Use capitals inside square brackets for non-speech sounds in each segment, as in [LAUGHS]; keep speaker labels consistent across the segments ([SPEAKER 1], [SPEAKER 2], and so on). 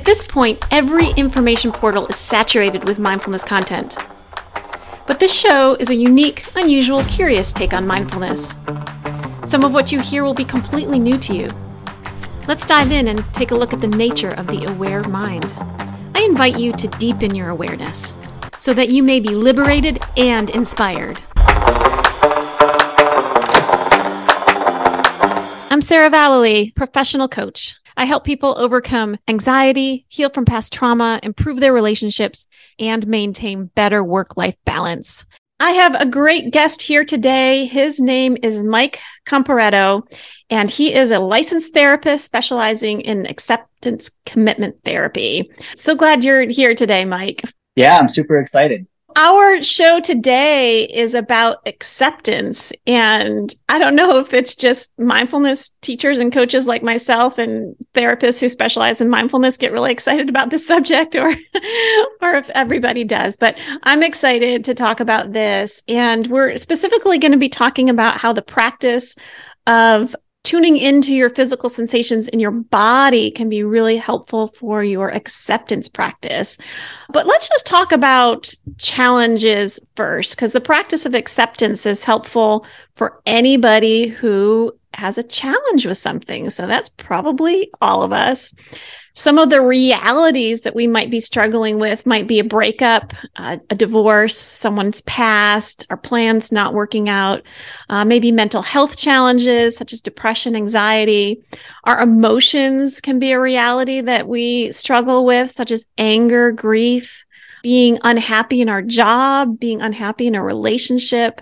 [SPEAKER 1] At this point, every information portal is saturated with mindfulness content. But this show is a unique, unusual, curious take on mindfulness. Some of what you hear will be completely new to you. Let's dive in and take a look at the nature of the aware mind. I invite you to deepen your awareness so that you may be liberated and inspired. I'm Sarah Vallely, professional coach. I help people overcome anxiety, heal from past trauma, improve their relationships, and maintain better work life balance. I have a great guest here today. His name is Mike Comparetto, and he is a licensed therapist specializing in acceptance commitment therapy. So glad you're here today, Mike.
[SPEAKER 2] Yeah, I'm super excited.
[SPEAKER 1] Our show today is about acceptance. And I don't know if it's just mindfulness teachers and coaches like myself and therapists who specialize in mindfulness get really excited about this subject or, [LAUGHS] or if everybody does. But I'm excited to talk about this. And we're specifically going to be talking about how the practice of tuning into your physical sensations in your body can be really helpful for your acceptance practice. But let's just talk about challenges first, because the practice of acceptance is helpful for anybody who has a challenge with something. So that's probably all of us some of the realities that we might be struggling with might be a breakup, uh, a divorce, someone's past, our plans not working out, uh, maybe mental health challenges such as depression, anxiety. Our emotions can be a reality that we struggle with, such as anger, grief, being unhappy in our job, being unhappy in a relationship.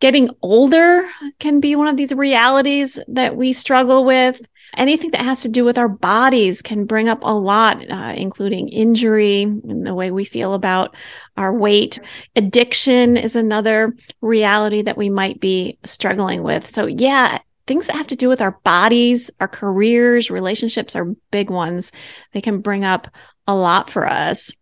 [SPEAKER 1] Getting older can be one of these realities that we struggle with anything that has to do with our bodies can bring up a lot, uh, including injury and the way we feel about our weight. Addiction is another reality that we might be struggling with. So, yeah, things that have to do with our bodies, our careers, relationships are big ones. They can bring up a lot for us.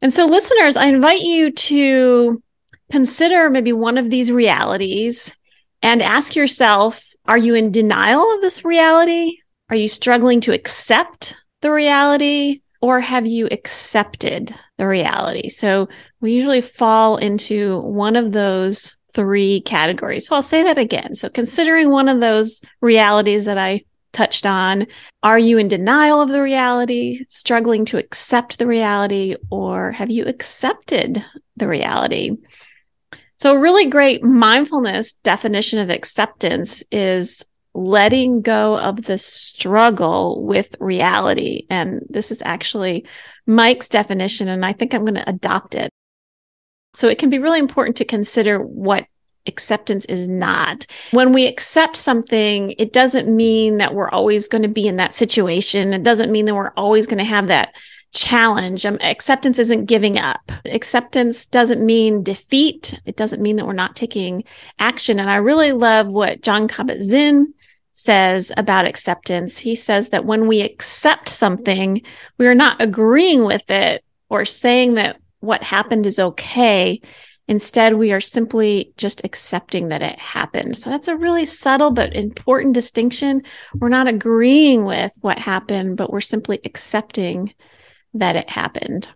[SPEAKER 1] And so, listeners, I invite you to consider maybe one of these realities and ask yourself are you in denial of this reality? Are you struggling to accept the reality? Or have you accepted the reality? So we usually fall into one of those three categories. So I'll say that again. So considering one of those realities that I touched on, are you in denial of the reality, struggling to accept the reality, or have you accepted the reality? So, a really great mindfulness definition of acceptance is letting go of the struggle with reality. And this is actually Mike's definition, and I think I'm going to adopt it. So, it can be really important to consider what acceptance is not. When we accept something, it doesn't mean that we're always going to be in that situation. It doesn't mean that we're always going to have that challenge. Um, acceptance isn't giving up. Acceptance doesn't mean defeat. It doesn't mean that we're not taking action. And I really love what Jon Kabat-Zinn says about acceptance. He says that when we accept something, we are not agreeing with it or saying that what happened is okay. Instead, we are simply just accepting that it happened. So that's a really subtle but important distinction. We're not agreeing with what happened, but we're simply accepting that it happened.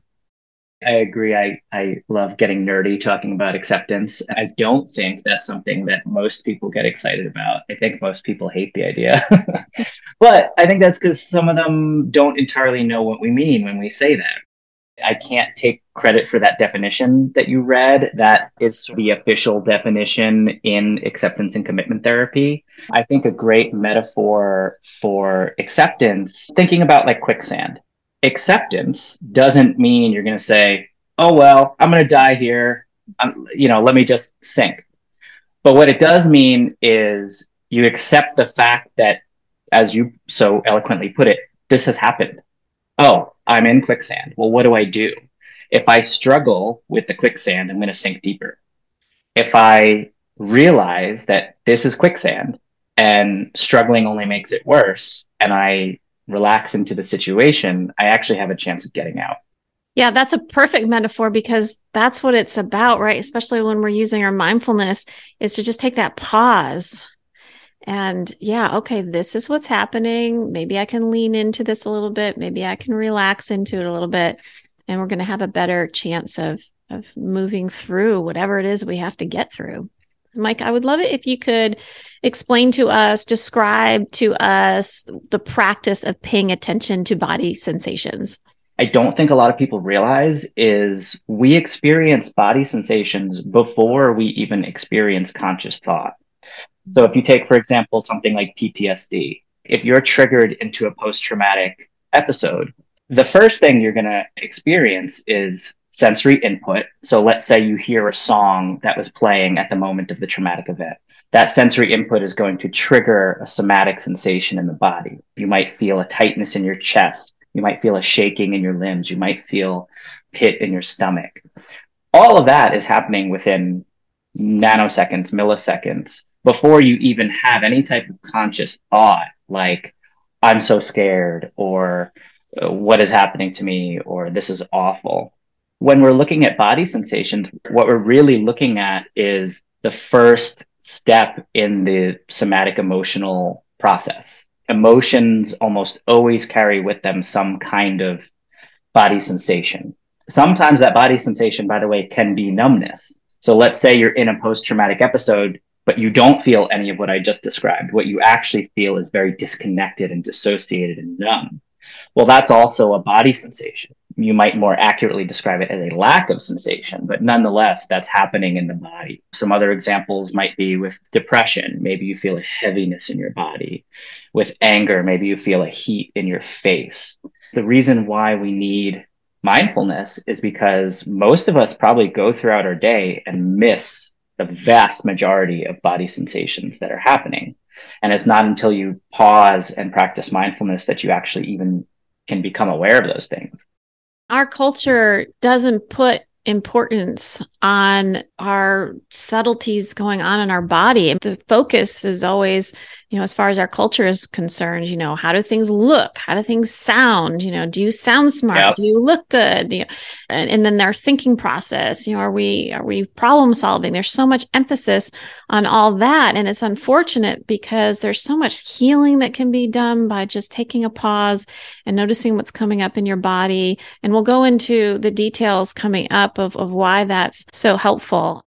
[SPEAKER 2] I agree. I, I love getting nerdy talking about acceptance. I don't think that's something that most people get excited about. I think most people hate the idea. [LAUGHS] but I think that's because some of them don't entirely know what we mean when we say that. I can't take credit for that definition that you read. That is the official definition in acceptance and commitment therapy. I think a great metaphor for acceptance, thinking about like quicksand acceptance doesn't mean you're going to say, oh, well, I'm going to die here. I'm, you know, let me just think. But what it does mean is you accept the fact that, as you so eloquently put it, this has happened. Oh, I'm in quicksand. Well, what do I do? If I struggle with the quicksand, I'm going to sink deeper. If I realize that this is quicksand and struggling only makes it worse, and I relax into the situation, I actually have a chance of getting out.
[SPEAKER 1] Yeah, that's a perfect metaphor because that's what it's about, right? Especially when we're using our mindfulness is to just take that pause And yeah, okay, this is what's happening. Maybe I can lean into this a little bit. Maybe I can relax into it a little bit. And we're going to have a better chance of, of moving through whatever it is we have to get through. Mike, I would love it if you could explain to us, describe to us the practice of paying attention to body sensations.
[SPEAKER 2] I don't think a lot of people realize is we experience body sensations before we even experience conscious thought. So if you take, for example, something like PTSD, if you're triggered into a post traumatic episode, the first thing you're going to experience is sensory input. So let's say you hear a song that was playing at the moment of the traumatic event. That sensory input is going to trigger a somatic sensation in the body. You might feel a tightness in your chest. You might feel a shaking in your limbs. You might feel pit in your stomach. All of that is happening within nanoseconds, milliseconds before you even have any type of conscious thought like, I'm so scared or what is happening to me or this is awful. When we're looking at body sensations, what we're really looking at is the first step in the somatic emotional process emotions almost always carry with them some kind of body sensation. Sometimes that body sensation, by the way, can be numbness. So let's say you're in a post traumatic episode, but you don't feel any of what I just described. What you actually feel is very disconnected and dissociated and numb. Well, that's also a body sensation. You might more accurately describe it as a lack of sensation, but nonetheless, that's happening in the body. Some other examples might be with depression. Maybe you feel a heaviness in your body. With anger, maybe you feel a heat in your face. The reason why we need mindfulness is because most of us probably go throughout our day and miss the vast majority of body sensations that are happening. And it's not until you pause and practice mindfulness that you actually even can become aware of those things.
[SPEAKER 1] Our culture doesn't put importance on our subtleties going on in our body. The focus is always, you know, as far as our culture is concerned, you know, how do things look? How do things sound? You know, do you sound smart? Yep. Do you look good? You know, and, and then their thinking process, you know, are we are we problem solving? There's so much emphasis on all that. And it's unfortunate because there's so much healing that can be done by just taking a pause and noticing what's coming up in your body. And we'll go into the details coming up of, of why that's so helpful.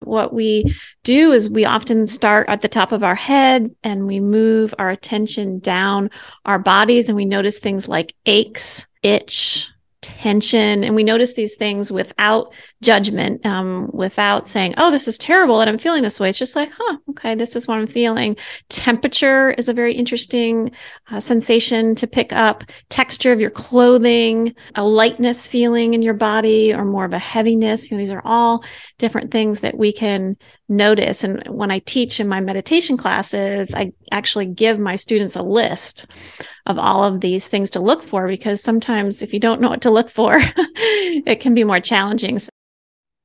[SPEAKER 1] What we do is we often start at the top of our head and we move our attention down our bodies and we notice things like aches, itch, tension. And we notice these things without judgment um, without saying oh this is terrible and i'm feeling this way. It's just like huh okay this is what i'm feeling. Temperature is a very interesting uh, sensation to pick up. Texture of your clothing a lightness feeling in your body or more of a heaviness. You know these are all different things that we can notice and when i teach in my meditation classes i actually give my students a list of all of these things to look for because sometimes if you don't know what to look for, [LAUGHS] it can be more challenging.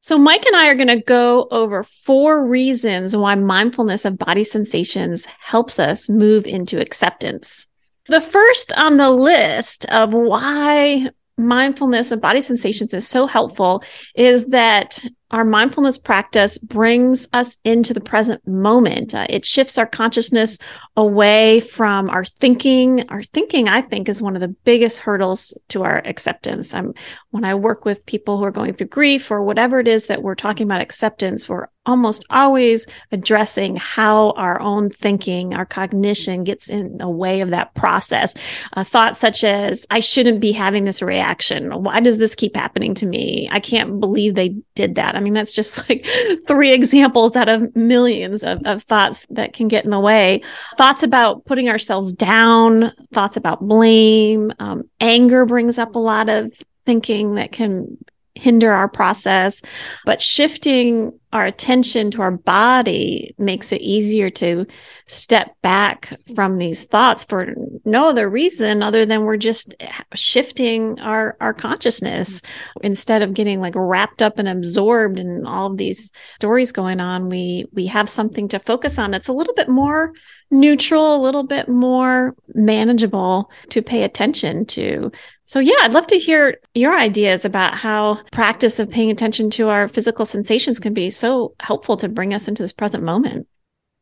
[SPEAKER 1] So, Mike and I are going to go over four reasons why mindfulness of body sensations helps us move into acceptance. The first on the list of why mindfulness of body sensations is so helpful is that our mindfulness practice brings us into the present moment. Uh, it shifts our consciousness away from our thinking. Our thinking, I think, is one of the biggest hurdles to our acceptance. I'm, when I work with people who are going through grief or whatever it is that we're talking about acceptance, we're almost always addressing how our own thinking, our cognition gets in the way of that process. Uh, thoughts such as, I shouldn't be having this reaction. Why does this keep happening to me? I can't believe they did that. I mean, that's just [LAUGHS] like three examples out of millions of, of thoughts that can get in the way. Thoughts about putting ourselves down, thoughts about blame, um, anger brings up a lot of thinking that can hinder our process. But shifting our attention to our body makes it easier to step back from these thoughts for no other reason other than we're just shifting our, our consciousness instead of getting like wrapped up and absorbed in all of these stories going on. We, we have something to focus on that's a little bit more neutral, a little bit more manageable to pay attention to. So, yeah, I'd love to hear your ideas about how practice of paying attention to our physical sensations can be so helpful to bring us into this present moment.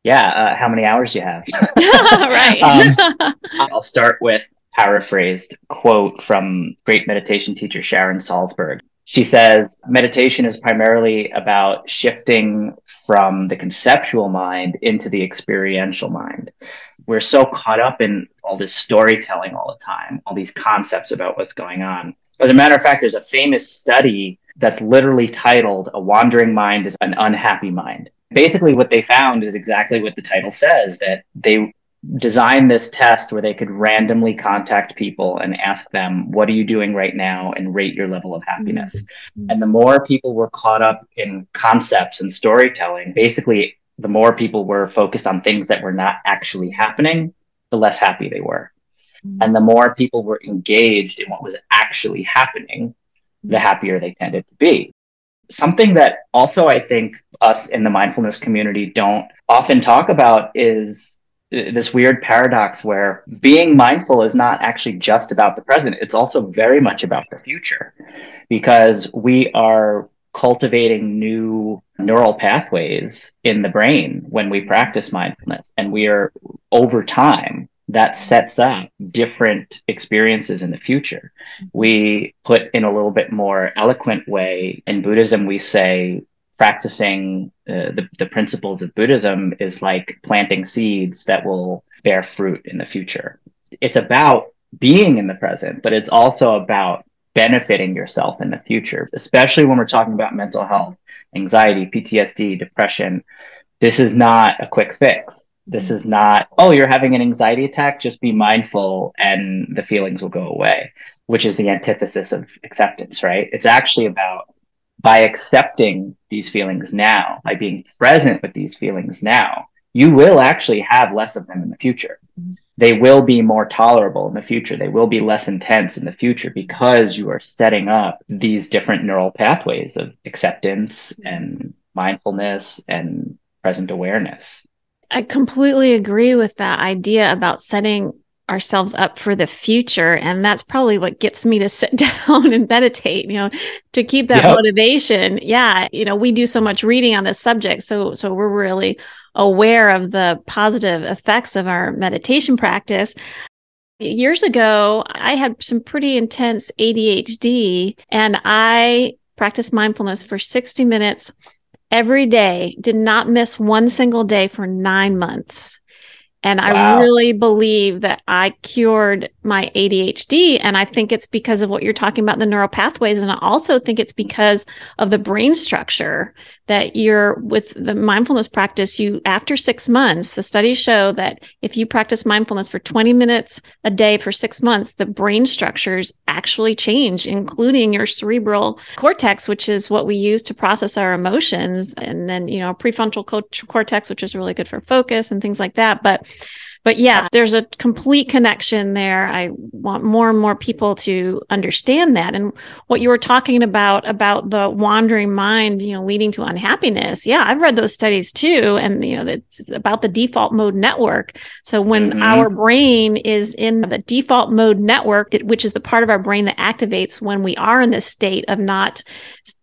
[SPEAKER 2] Yeah, uh, how many hours do you have? [LAUGHS]
[SPEAKER 1] right.
[SPEAKER 2] um, [LAUGHS] I'll start with paraphrased quote from great meditation teacher Sharon Salzberg. She says, meditation is primarily about shifting from the conceptual mind into the experiential mind. We're so caught up in all this storytelling all the time, all these concepts about what's going on. As a matter of fact, there's a famous study that's literally titled A Wandering Mind is an Unhappy Mind. Basically, what they found is exactly what the title says that they designed this test where they could randomly contact people and ask them, What are you doing right now? and rate your level of happiness. Mm-hmm. And the more people were caught up in concepts and storytelling, basically, the more people were focused on things that were not actually happening, the less happy they were. Mm-hmm. And the more people were engaged in what was actually happening, the happier they tended to be. Something that also I think us in the mindfulness community don't often talk about is uh, this weird paradox where being mindful is not actually just about the present. It's also very much about the future because we are cultivating new neural pathways in the brain when we practice mindfulness. And we are over time, that sets up different experiences in the future. We put in a little bit more eloquent way in Buddhism, we say practicing uh, the, the principles of Buddhism is like planting seeds that will bear fruit in the future. It's about being in the present, but it's also about benefiting yourself in the future, especially when we're talking about mental health, anxiety, PTSD, depression. This is not a quick fix. This is not, oh, you're having an anxiety attack, just be mindful and the feelings will go away, which is the antithesis of acceptance, right? It's actually about by accepting these feelings now, by being present with these feelings now, you will actually have less of them in the future. They will be more tolerable in the future. They will be less intense in the future because you are setting up these different neural pathways of acceptance and mindfulness and present awareness.
[SPEAKER 1] I completely agree with that idea about setting ourselves up for the future. And that's probably what gets me to sit [LAUGHS] down and meditate, you know, to keep that yep. motivation. Yeah. You know, we do so much reading on this subject. So, so we're really aware of the positive effects of our meditation practice. Years ago, I had some pretty intense ADHD and I practiced mindfulness for 60 minutes every day, did not miss one single day for nine months. And wow. I really believe that I cured my ADHD. And I think it's because of what you're talking about, the neural pathways. And I also think it's because of the brain structure that you're with the mindfulness practice. You, after six months, the studies show that if you practice mindfulness for 20 minutes a day for six months, the brain structures actually change, including your cerebral cortex, which is what we use to process our emotions. And then, you know, prefrontal cortex, which is really good for focus and things like that. But but yeah, there's a complete connection there. I want more and more people to understand that. And what you were talking about, about the wandering mind, you know, leading to unhappiness. Yeah, I've read those studies too. And, you know, it's about the default mode network. So when mm-hmm. our brain is in the default mode network, it, which is the part of our brain that activates when we are in this state of not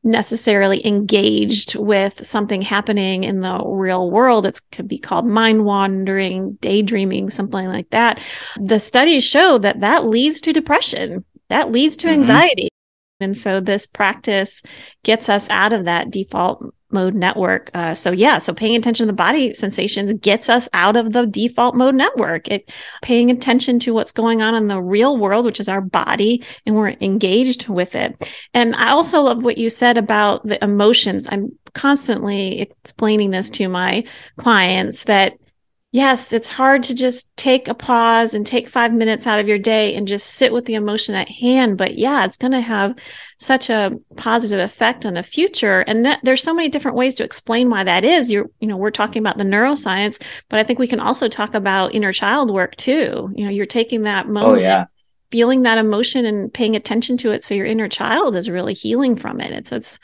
[SPEAKER 1] necessarily engaged with something happening in the real world. It could be called mind wandering, daydreaming, something like that. The studies show that that leads to depression. That leads to mm-hmm. anxiety. Mm-hmm. And so this practice gets us out of that default mode network. Uh, so yeah, so paying attention to the body sensations gets us out of the default mode network. It paying attention to what's going on in the real world, which is our body, and we're engaged with it. And I also love what you said about the emotions. I'm constantly explaining this to my clients that yes, it's hard to just take a pause and take five minutes out of your day and just sit with the emotion at hand. But yeah, it's going to have such a positive effect on the future. And that, there's so many different ways to explain why that is. You're, you know, we're talking about the neuroscience, but I think we can also talk about inner child work too. You know, you're taking that oh, moment. Oh, yeah. Feeling that emotion and paying attention to it, so your inner child is really healing from it. It's it's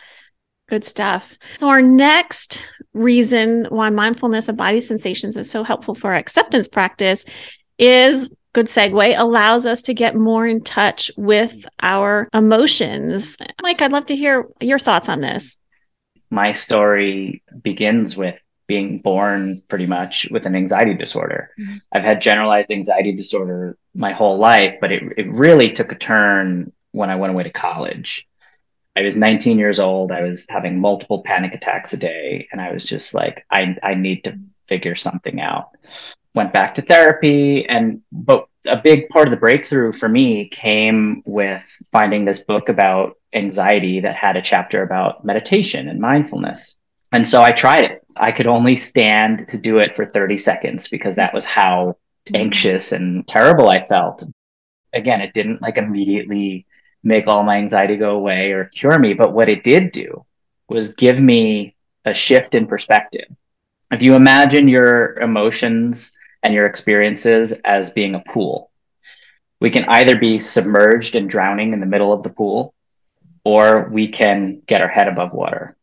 [SPEAKER 1] Good stuff. So, our next reason why mindfulness of body sensations is so helpful for our acceptance practice is good segue allows us to get more in touch with our emotions. Mike, I'd love to hear your thoughts on this.
[SPEAKER 2] My story begins with being born pretty much with an anxiety disorder. Mm-hmm. I've had generalized anxiety disorder my whole life, but it, it really took a turn when I went away to college. I was 19 years old. I was having multiple panic attacks a day. And I was just like, I, I need to figure something out. Went back to therapy. And, but a big part of the breakthrough for me came with finding this book about anxiety that had a chapter about meditation and mindfulness. And so I tried it. I could only stand to do it for 30 seconds because that was how mm-hmm. anxious and terrible I felt. Again, it didn't like immediately make all my anxiety go away or cure me, but what it did do was give me a shift in perspective. If you imagine your emotions and your experiences as being a pool, we can either be submerged and drowning in the middle of the pool, or we can get our head above water.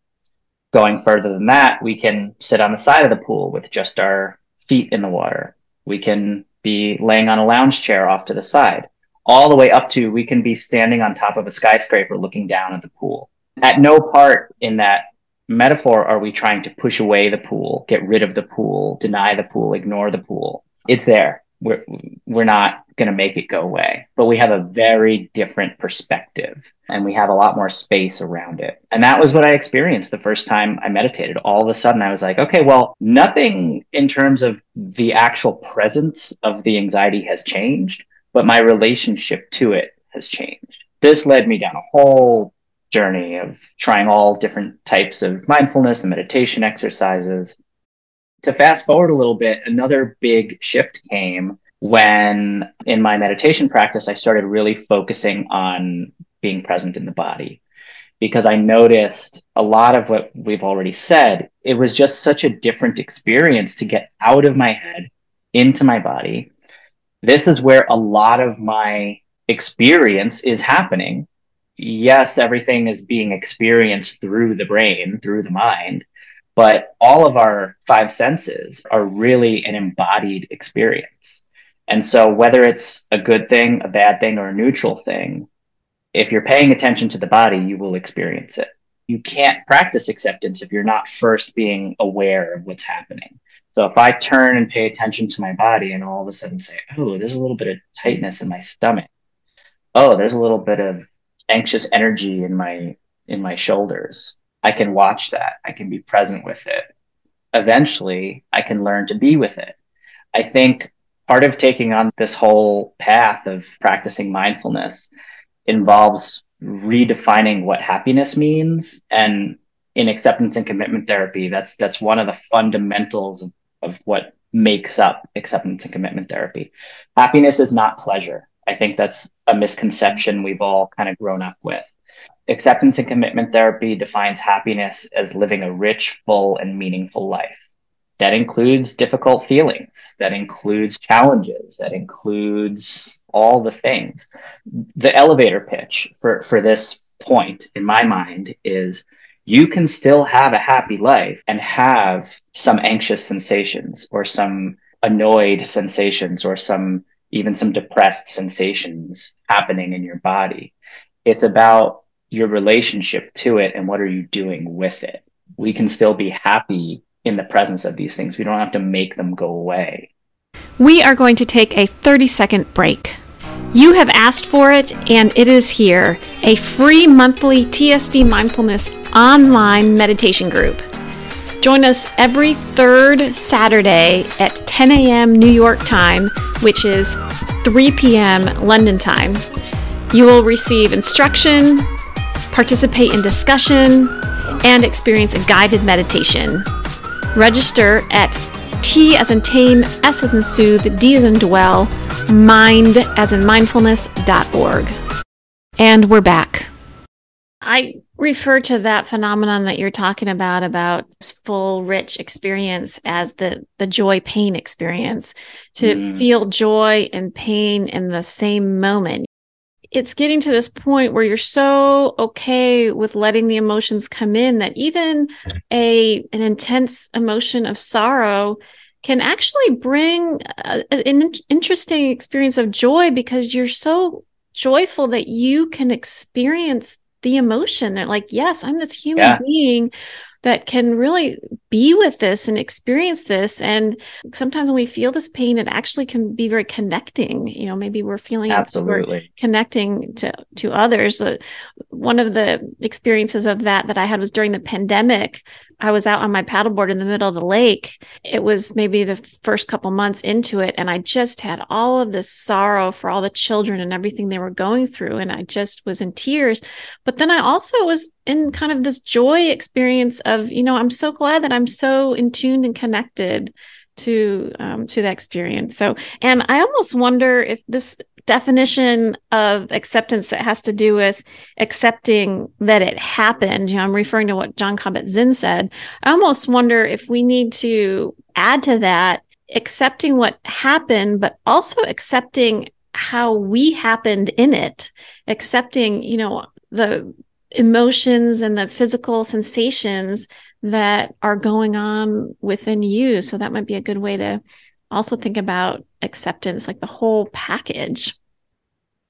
[SPEAKER 2] Going further than that, we can sit on the side of the pool with just our feet in the water. We can be laying on a lounge chair off to the side, all the way up to we can be standing on top of a skyscraper looking down at the pool. At no part in that metaphor are we trying to push away the pool, get rid of the pool, deny the pool, ignore the pool. It's there. We're, we're not going to make it go away. But we have a very different perspective and we have a lot more space around it. And that was what I experienced the first time I meditated. All of a sudden, I was like, okay, well, nothing in terms of the actual presence of the anxiety has changed, but my relationship to it has changed. This led me down a whole journey of trying all different types of mindfulness and meditation exercises. To fast forward a little bit, another big shift came when in my meditation practice, I started really focusing on being present in the body because I noticed a lot of what we've already said. It was just such a different experience to get out of my head into my body. This is where a lot of my experience is happening. Yes, everything is being experienced through the brain, through the mind, but all of our five senses are really an embodied experience. And so, whether it's a good thing, a bad thing, or a neutral thing, if you're paying attention to the body, you will experience it. You can't practice acceptance if you're not first being aware of what's happening. So, if I turn and pay attention to my body and all of a sudden say, Oh, there's a little bit of tightness in my stomach. Oh, there's a little bit of anxious energy in my in my shoulders. I can watch that. I can be present with it. Eventually, I can learn to be with it. I think part of taking on this whole path of practicing mindfulness involves redefining what happiness means and in acceptance and commitment therapy that's that's one of the fundamentals of, of what makes up acceptance and commitment therapy. Happiness is not pleasure. I think that's a misconception we've all kind of grown up with. Acceptance and commitment therapy defines happiness as living a rich full and meaningful life. That includes difficult feelings, that includes challenges, that includes all the things. The elevator pitch for, for this point in my mind is you can still have a happy life and have some anxious sensations or some annoyed sensations or some even some depressed sensations happening in your body. It's about your relationship to it and what are you doing with it. We can still be happy in the presence of these things. We don't have to make them go away.
[SPEAKER 1] We are going to take a 30 second break. You have asked for it, and it is here a free monthly TSD Mindfulness online meditation group. Join us every third Saturday at 10 a.m. New York time, which is 3 p.m. London time. You will receive instruction, participate in discussion, and experience a guided meditation. Register at T as in tame, S as in soothe, D as in dwell, mind as in mindfulness.org. And we're back. I refer to that phenomenon that you're talking about, about full, rich experience as the, the joy pain experience, to mm. feel joy and pain in the same moment it's getting to this point where you're so okay with letting the emotions come in that even a an intense emotion of sorrow can actually bring a, an interesting experience of joy because you're so joyful that you can experience the emotion. They're like, yes, I'm this human yeah. being that can really be with this and experience this. And sometimes when we feel this pain, it actually can be very connecting. You know, maybe we're feeling
[SPEAKER 2] absolutely
[SPEAKER 1] we're connecting to to others. Uh, one of the experiences of that that I had was during the pandemic. I was out on my paddleboard in the middle of the lake. It was maybe the first couple months into it, and I just had all of this sorrow for all the children and everything they were going through, and I just was in tears. But then I also was in kind of this joy experience of, you know, I'm so glad that I'm so in tune and connected to um, to that experience. So, and I almost wonder if this definition of acceptance that has to do with accepting that it happened. You know, I'm referring to what Jon Kabat-Zinn said. I almost wonder if we need to add to that accepting what happened, but also accepting how we happened in it, accepting, you know, the emotions and the physical sensations that are going on within you. So that might be a good way to also think about acceptance, like the whole package.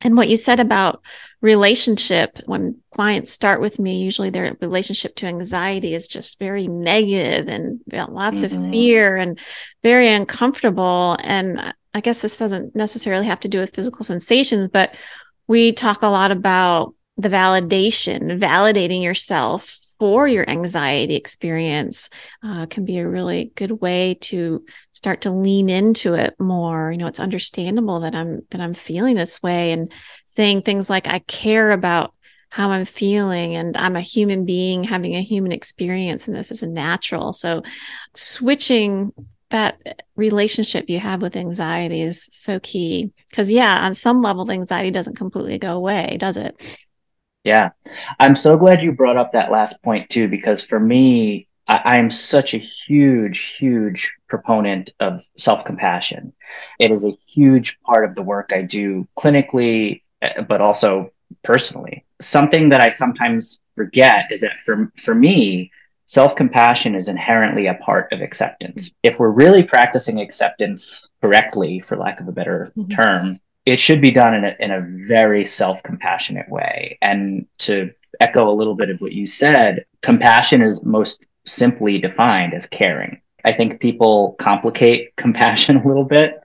[SPEAKER 1] And what you said about relationship, when clients start with me, usually their relationship to anxiety is just very negative and lots mm-hmm. of fear and very uncomfortable. And I guess this doesn't necessarily have to do with physical sensations, but we talk a lot about the validation, validating yourself for your anxiety experience uh, can be a really good way to start to lean into it more. You know it's understandable that i'm that i'm feeling this way and saying things like i care about how i'm feeling and i'm a human being having a human experience and this is a natural. So switching that relationship you have with anxiety is so key because yeah on some level the anxiety doesn't completely go away does it
[SPEAKER 2] yeah. I'm so glad you brought up that last point too, because for me, I, am such a huge, huge proponent of self compassion. It is a huge part of the work I do clinically, eh, but also personally. Something that I sometimes forget is that for, for me, self compassion is inherently a part of acceptance. If we're really practicing acceptance correctly, for lack of a better mm-hmm. term, it should be done in a, in a very self compassionate way. And to echo a little bit of what you said, compassion is most simply defined as caring. I think people complicate [LAUGHS] compassion a little bit,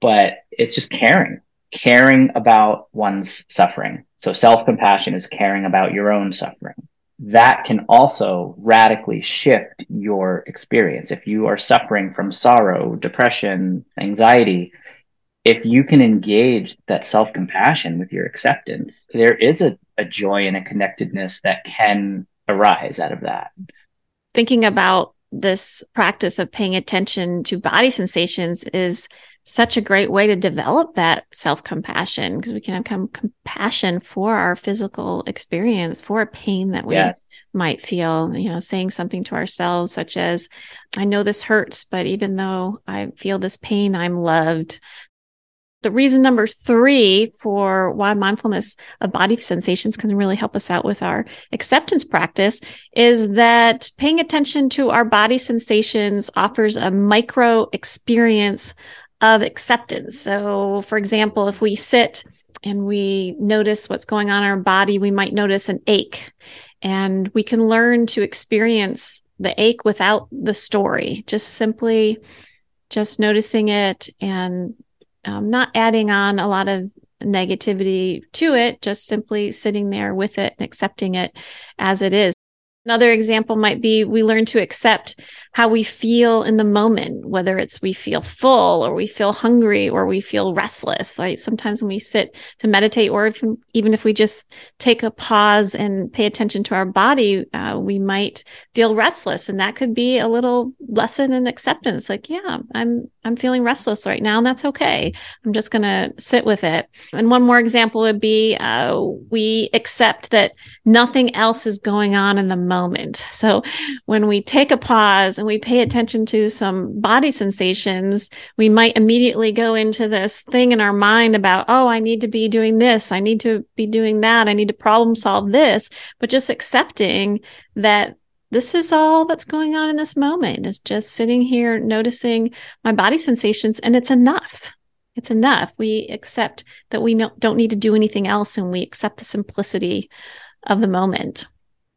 [SPEAKER 2] but it's just caring, caring about one's suffering. So self compassion is caring about your own suffering. That can also radically shift your experience. If you are suffering from sorrow, depression, anxiety, if you can engage that self compassion with your acceptance, there is a, a joy and a connectedness that can arise out of that.
[SPEAKER 1] Thinking about this practice of paying attention to body sensations is such a great way to develop that self compassion because we can have com- compassion for our physical experience, for a pain that we yes. might feel, you know, saying something to ourselves, such as, I know this hurts, but even though I feel this pain, I'm loved. The reason number three for why mindfulness of body sensations can really help us out with our acceptance practice is that paying attention to our body sensations offers a micro experience of acceptance. So, for example, if we sit and we notice what's going on in our body, we might notice an ache and we can learn to experience the ache without the story, just simply just noticing it and um, not adding on a lot of negativity to it, just simply sitting there with it and accepting it as it is. Another example might be we learn to accept how we feel in the moment, whether it's we feel full or we feel hungry or we feel restless. Right. Sometimes when we sit to meditate, or if, even if we just take a pause and pay attention to our body, uh, we might feel restless. And that could be a little lesson in acceptance. Like, yeah, I'm, I'm feeling restless right now, and that's okay. I'm just to sit with it. And one more example would be uh, we accept that nothing else is going on in the moment. So when we take a pause and we pay attention to some body sensations, we might immediately go into this thing in our mind about, oh, I need to be doing this. I need to be doing that. I need to problem solve this. But just accepting that this is all that's going on in this moment is just sitting here noticing my body sensations and it's enough. It's enough. We accept that we don't need to do anything else and we accept the simplicity of the moment.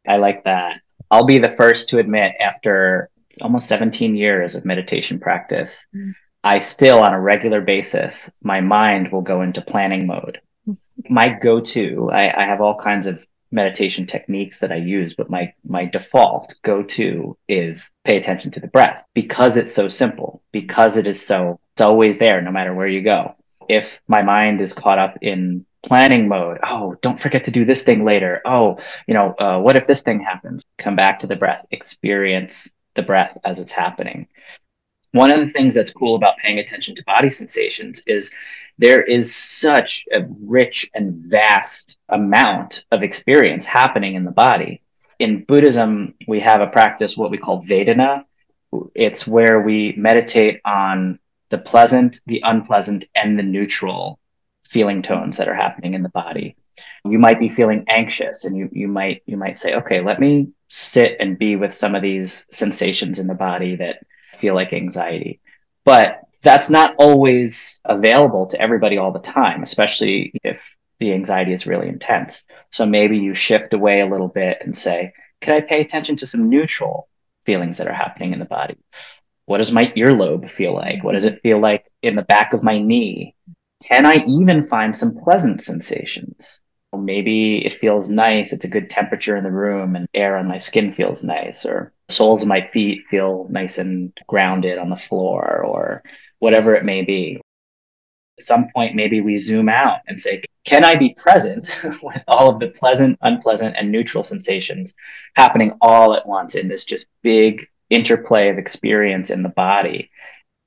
[SPEAKER 2] I like that I'll be the first to admit after almost 17 years of meditation practice, mm. I still, on a regular basis, my mind will go into planning mode. Mm. My go to, I, I have all kinds of meditation techniques that I use, but my my default go to is pay attention to the breath because it's so simple, because it is so it's always there no matter where you go. If my mind is caught up in planning mode, oh, don't forget to do this thing later. Oh, you know, uh, what if this thing happens? Come back to the breath, experience the breath as it's happening. One of the things that's cool about paying attention to body sensations is there is such a rich and vast amount of experience happening in the body. In Buddhism, we have a practice, what we call Vedana. It's where we meditate on the pleasant, the unpleasant, and the neutral feeling tones that are happening in the body. You might be feeling anxious and you, you might you might say, okay, let me sit and be with some of these sensations in the body that feel like anxiety. But that's not always available to everybody all the time, especially if the anxiety is really intense. So maybe you shift away a little bit and say, can I pay attention to some neutral feelings that are happening in the body? What does my earlobe feel like? What does it feel like in the back of my knee? Can I even find some pleasant sensations? Maybe it feels nice. It's a good temperature in the room and air on my skin feels nice or soles of my feet feel nice and grounded on the floor or whatever it may be. At some point, maybe we zoom out and say, can I be present [LAUGHS] with all of the pleasant, unpleasant, and neutral sensations happening all at once in this just big interplay of experience in the body?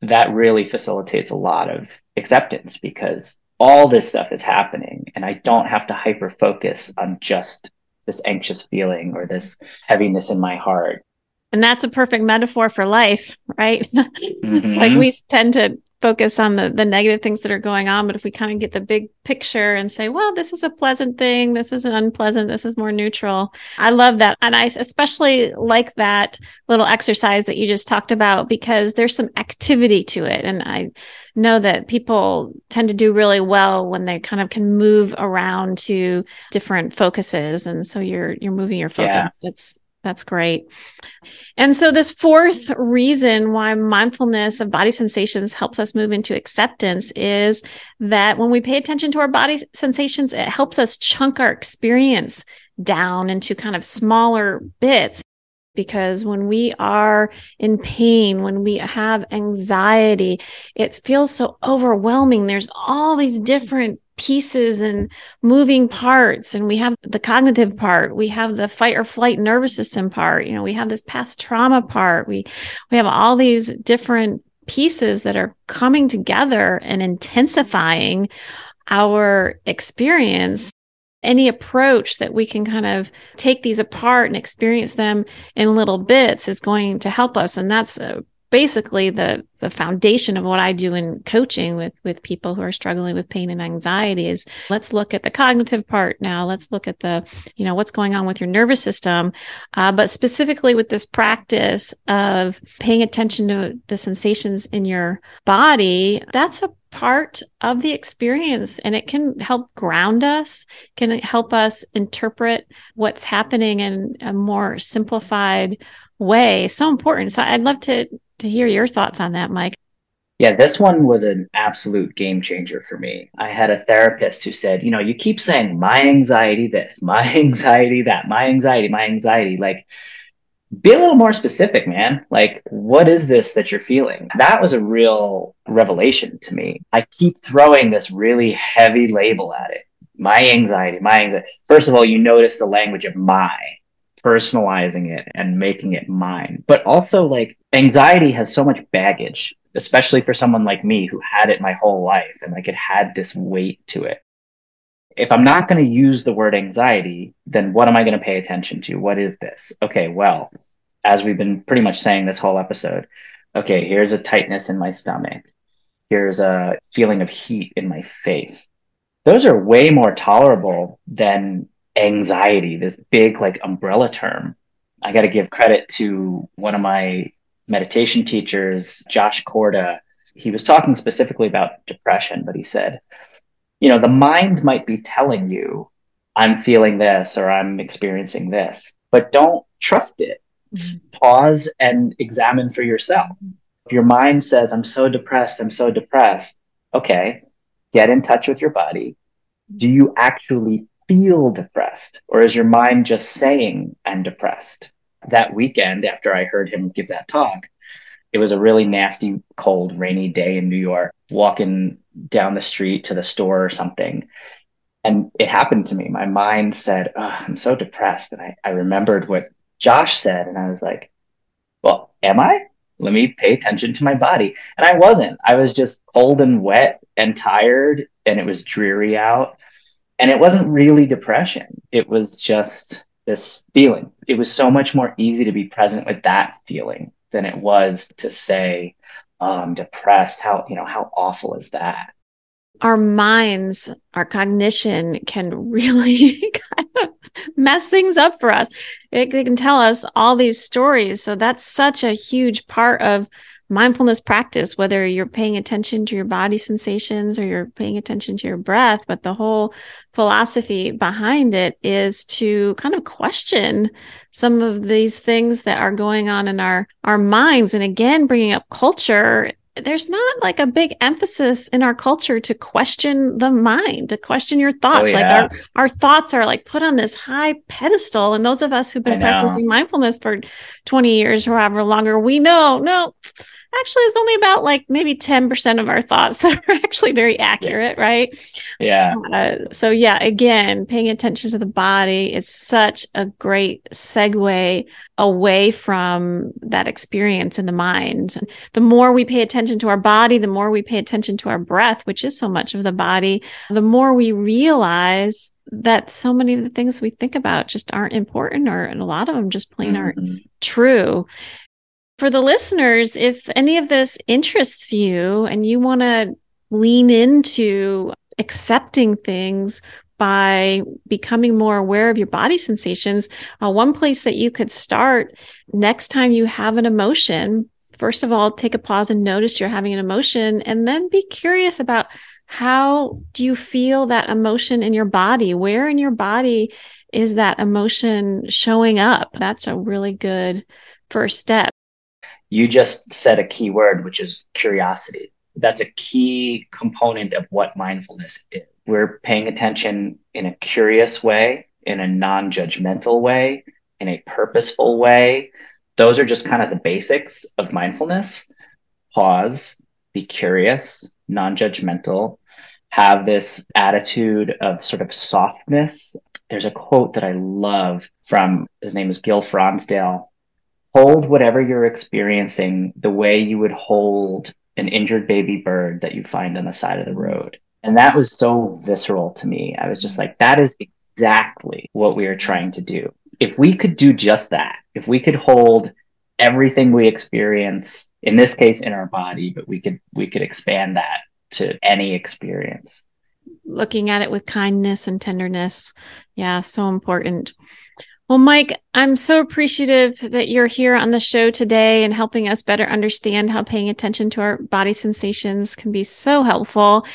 [SPEAKER 2] That really facilitates a lot of acceptance because all this stuff is happening and I don't have to hyper focus on just this anxious feeling or this heaviness in my heart.
[SPEAKER 1] And that's a perfect metaphor for life, right? Mm-hmm. [LAUGHS] it's like we tend to focus on the the negative things that are going on but if we kind of get the big picture and say well this is a pleasant thing this is an unpleasant this is more neutral i love that and i especially like that little exercise that you just talked about because there's some activity to it and i know that people tend to do really well when they kind of can move around to different focuses and so you're you're moving your focus yeah. it's that's great. And so, this fourth reason why mindfulness of body sensations helps us move into acceptance is that when we pay attention to our body sensations, it helps us chunk our experience down into kind of smaller bits. Because when we are in pain, when we have anxiety, it feels so overwhelming. There's all these different pieces and moving parts and we have the cognitive part we have the fight or flight nervous system part you know we have this past trauma part we we have all these different pieces that are coming together and intensifying our experience any approach that we can kind of take these apart and experience them in little bits is going to help us. And that's a basically the the foundation of what I do in coaching with with people who are struggling with pain and anxiety is let's look at the cognitive part now. Let's look at the you know what's going on with your nervous system. Uh, but specifically with this practice of paying attention to the sensations in your body that's a part of the experience and it can help ground us can help us interpret what's happening in a more simplified way so important so i'd love to to hear your thoughts on that, Mike.
[SPEAKER 2] Yeah, this one was an absolute game changer for me. I had a therapist who said, you know, you keep saying my anxiety this, my [LAUGHS] anxiety that, my anxiety, my anxiety. Like, be a little more specific, man. Like, what is this that you're feeling? That was a real revelation to me. I keep throwing this really heavy label at it. My anxiety, my anxiety. First of all, you notice the language of my personalizing it and making it mine. But also, like, anxiety has so much baggage, especially for someone like me who had it my whole life and like it had this weight to it. If I'm not going to use the word anxiety, then what am I going to pay attention to? What is this? Okay, well, as we've been pretty much saying this whole episode, okay, here's a tightness in my stomach. Here's a feeling of heat in my face. Those are way more tolerable than anxiety, this big like umbrella term. I got to give credit to one of my meditation teachers, Josh Korda. He was talking specifically about depression, but he said, you know, the mind might be telling you, I'm feeling this or I'm experiencing this, but don't trust it. Mm-hmm. Pause and examine for yourself. If your mind says, I'm so depressed, I'm so depressed, okay, get in touch with your body. Do you actually feel depressed? Or is your mind just saying, I'm depressed? That weekend, after I heard him give that talk, it was a really nasty, cold, rainy day in New York, walking down the street to the store or something. And it happened to me. My mind said, oh, I'm so depressed. And I, I remembered what Josh said. And I was like, well, am I? Let me pay attention to my body. And I wasn't. I was just cold and wet and tired, and it was dreary out. And it wasn't really depression, it was just this feeling. It was so much more easy to be present with that feeling than it was to say, I'm depressed. How, you know, how awful is that?
[SPEAKER 1] our minds, our cognition can really [LAUGHS] kind of mess things up for us. It, it, can tell us all these stories. So that's such a huge part of mindfulness practice, whether you're paying attention to your body sensations or you're paying attention to your breath. But the whole philosophy behind it is to kind of question some of these things that are going on in our, our minds. And again, bringing up culture there's not like a big emphasis in our culture to question the mind, to question your oh, thoughts. Oh, yeah. Like our, our thoughts are like put on this high pedestal. And those of us who've been practicing mindfulness for 20 years or however longer, we know, no, actually it's only about like maybe 10% of our thoughts [LAUGHS] are actually very accurate,
[SPEAKER 2] yeah.
[SPEAKER 1] right?
[SPEAKER 2] Yeah.
[SPEAKER 1] Uh, so yeah, again, paying attention to the body is such a great segue away from that experience in the mind. The more we pay attention to our body, the more we pay attention to our breath, which is so much of the body, the more we realize that so many of the things we think about just aren't important or and a lot of them just plain mm-hmm. aren't true. For the listeners, if any of this interests you and you want to lean into accepting things by becoming more aware of your body sensations, uh, one place that you could start next time you have an emotion, first of all, take a pause and notice you're having an emotion, and then be curious about how do you feel that emotion in your body? Where in your body is that emotion showing up? That's a really good first step
[SPEAKER 2] you just said a key word, which is curiosity. That's a key component of what mindfulness is. We're paying attention in a curious way, in a non judgmental way, in a purposeful way. Those are just kind of the basics of mindfulness. Pause, be curious, non judgmental, have this attitude of sort of softness. There's a quote that I love from his name is Gil Fronsdal hold whatever you're experiencing the way you would hold an injured baby bird that you find on the side of the road. And that was so visceral to me. I was just like, that is exactly what we are trying to do. If we could do just that, if we could hold everything we experience, in this case in our body, but we could we could expand that to any experience.
[SPEAKER 1] Looking at it with kindness and tenderness. Yeah, so important. Well, Mike, I'm so appreciative that you're here on the show today and helping us better understand how paying attention to our body sensations can be so helpful.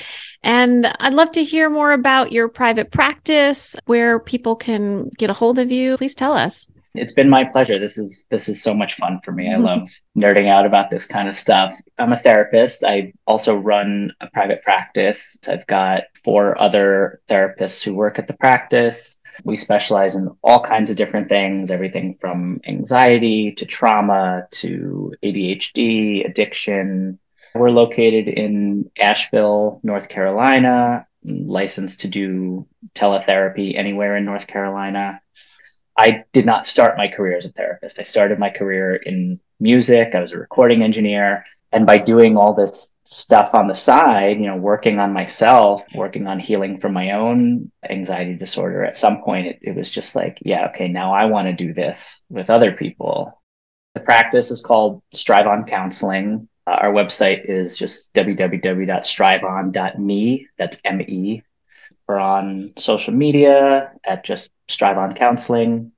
[SPEAKER 1] And I'd love to hear more about your private practice, where people can get a hold of you. Please tell us.
[SPEAKER 2] It's been my pleasure. This is this is so much fun for me. I mm-hmm. love nerding out about this kind of stuff. I'm a therapist. I also run a private practice. I've got four other therapists who work at the practice. We specialize in all kinds of different things, everything from anxiety to trauma to ADHD, addiction. We're located in Asheville, North Carolina, licensed to do teletherapy anywhere in North Carolina. I did not start my career as a therapist. I started my career in music. I was a recording engineer. And by doing all this stuff on the side, you know, working on myself, working on healing from my own anxiety disorder, at some point it, it was just like, yeah, okay, now I want to do this with other people. The practice is called Strive On Counseling. Uh, our website is just www.striveon.me. That's M E. We're on social media at just Strive On Counseling.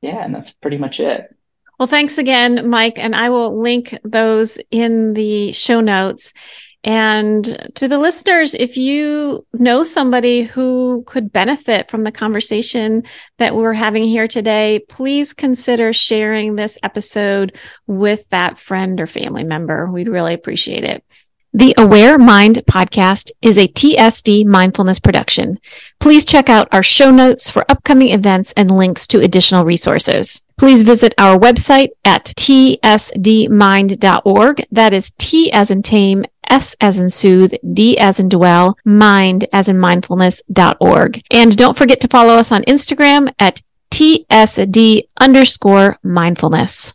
[SPEAKER 2] Yeah, and that's pretty much it.
[SPEAKER 1] Well, thanks again, Mike. And I will link those in the show notes. And to the listeners, if you know somebody who could benefit from the conversation that we're having here today, please consider sharing this episode with that friend or family member. We'd really appreciate it. The Aware Mind podcast is a TSD mindfulness production. Please check out our show notes for upcoming events and links to additional resources. Please visit our website at tsdmind.org. That is T as in tame, S as in soothe, D as in dwell, mind as in mindfulness.org. And don't forget to follow us on Instagram at TSD underscore mindfulness.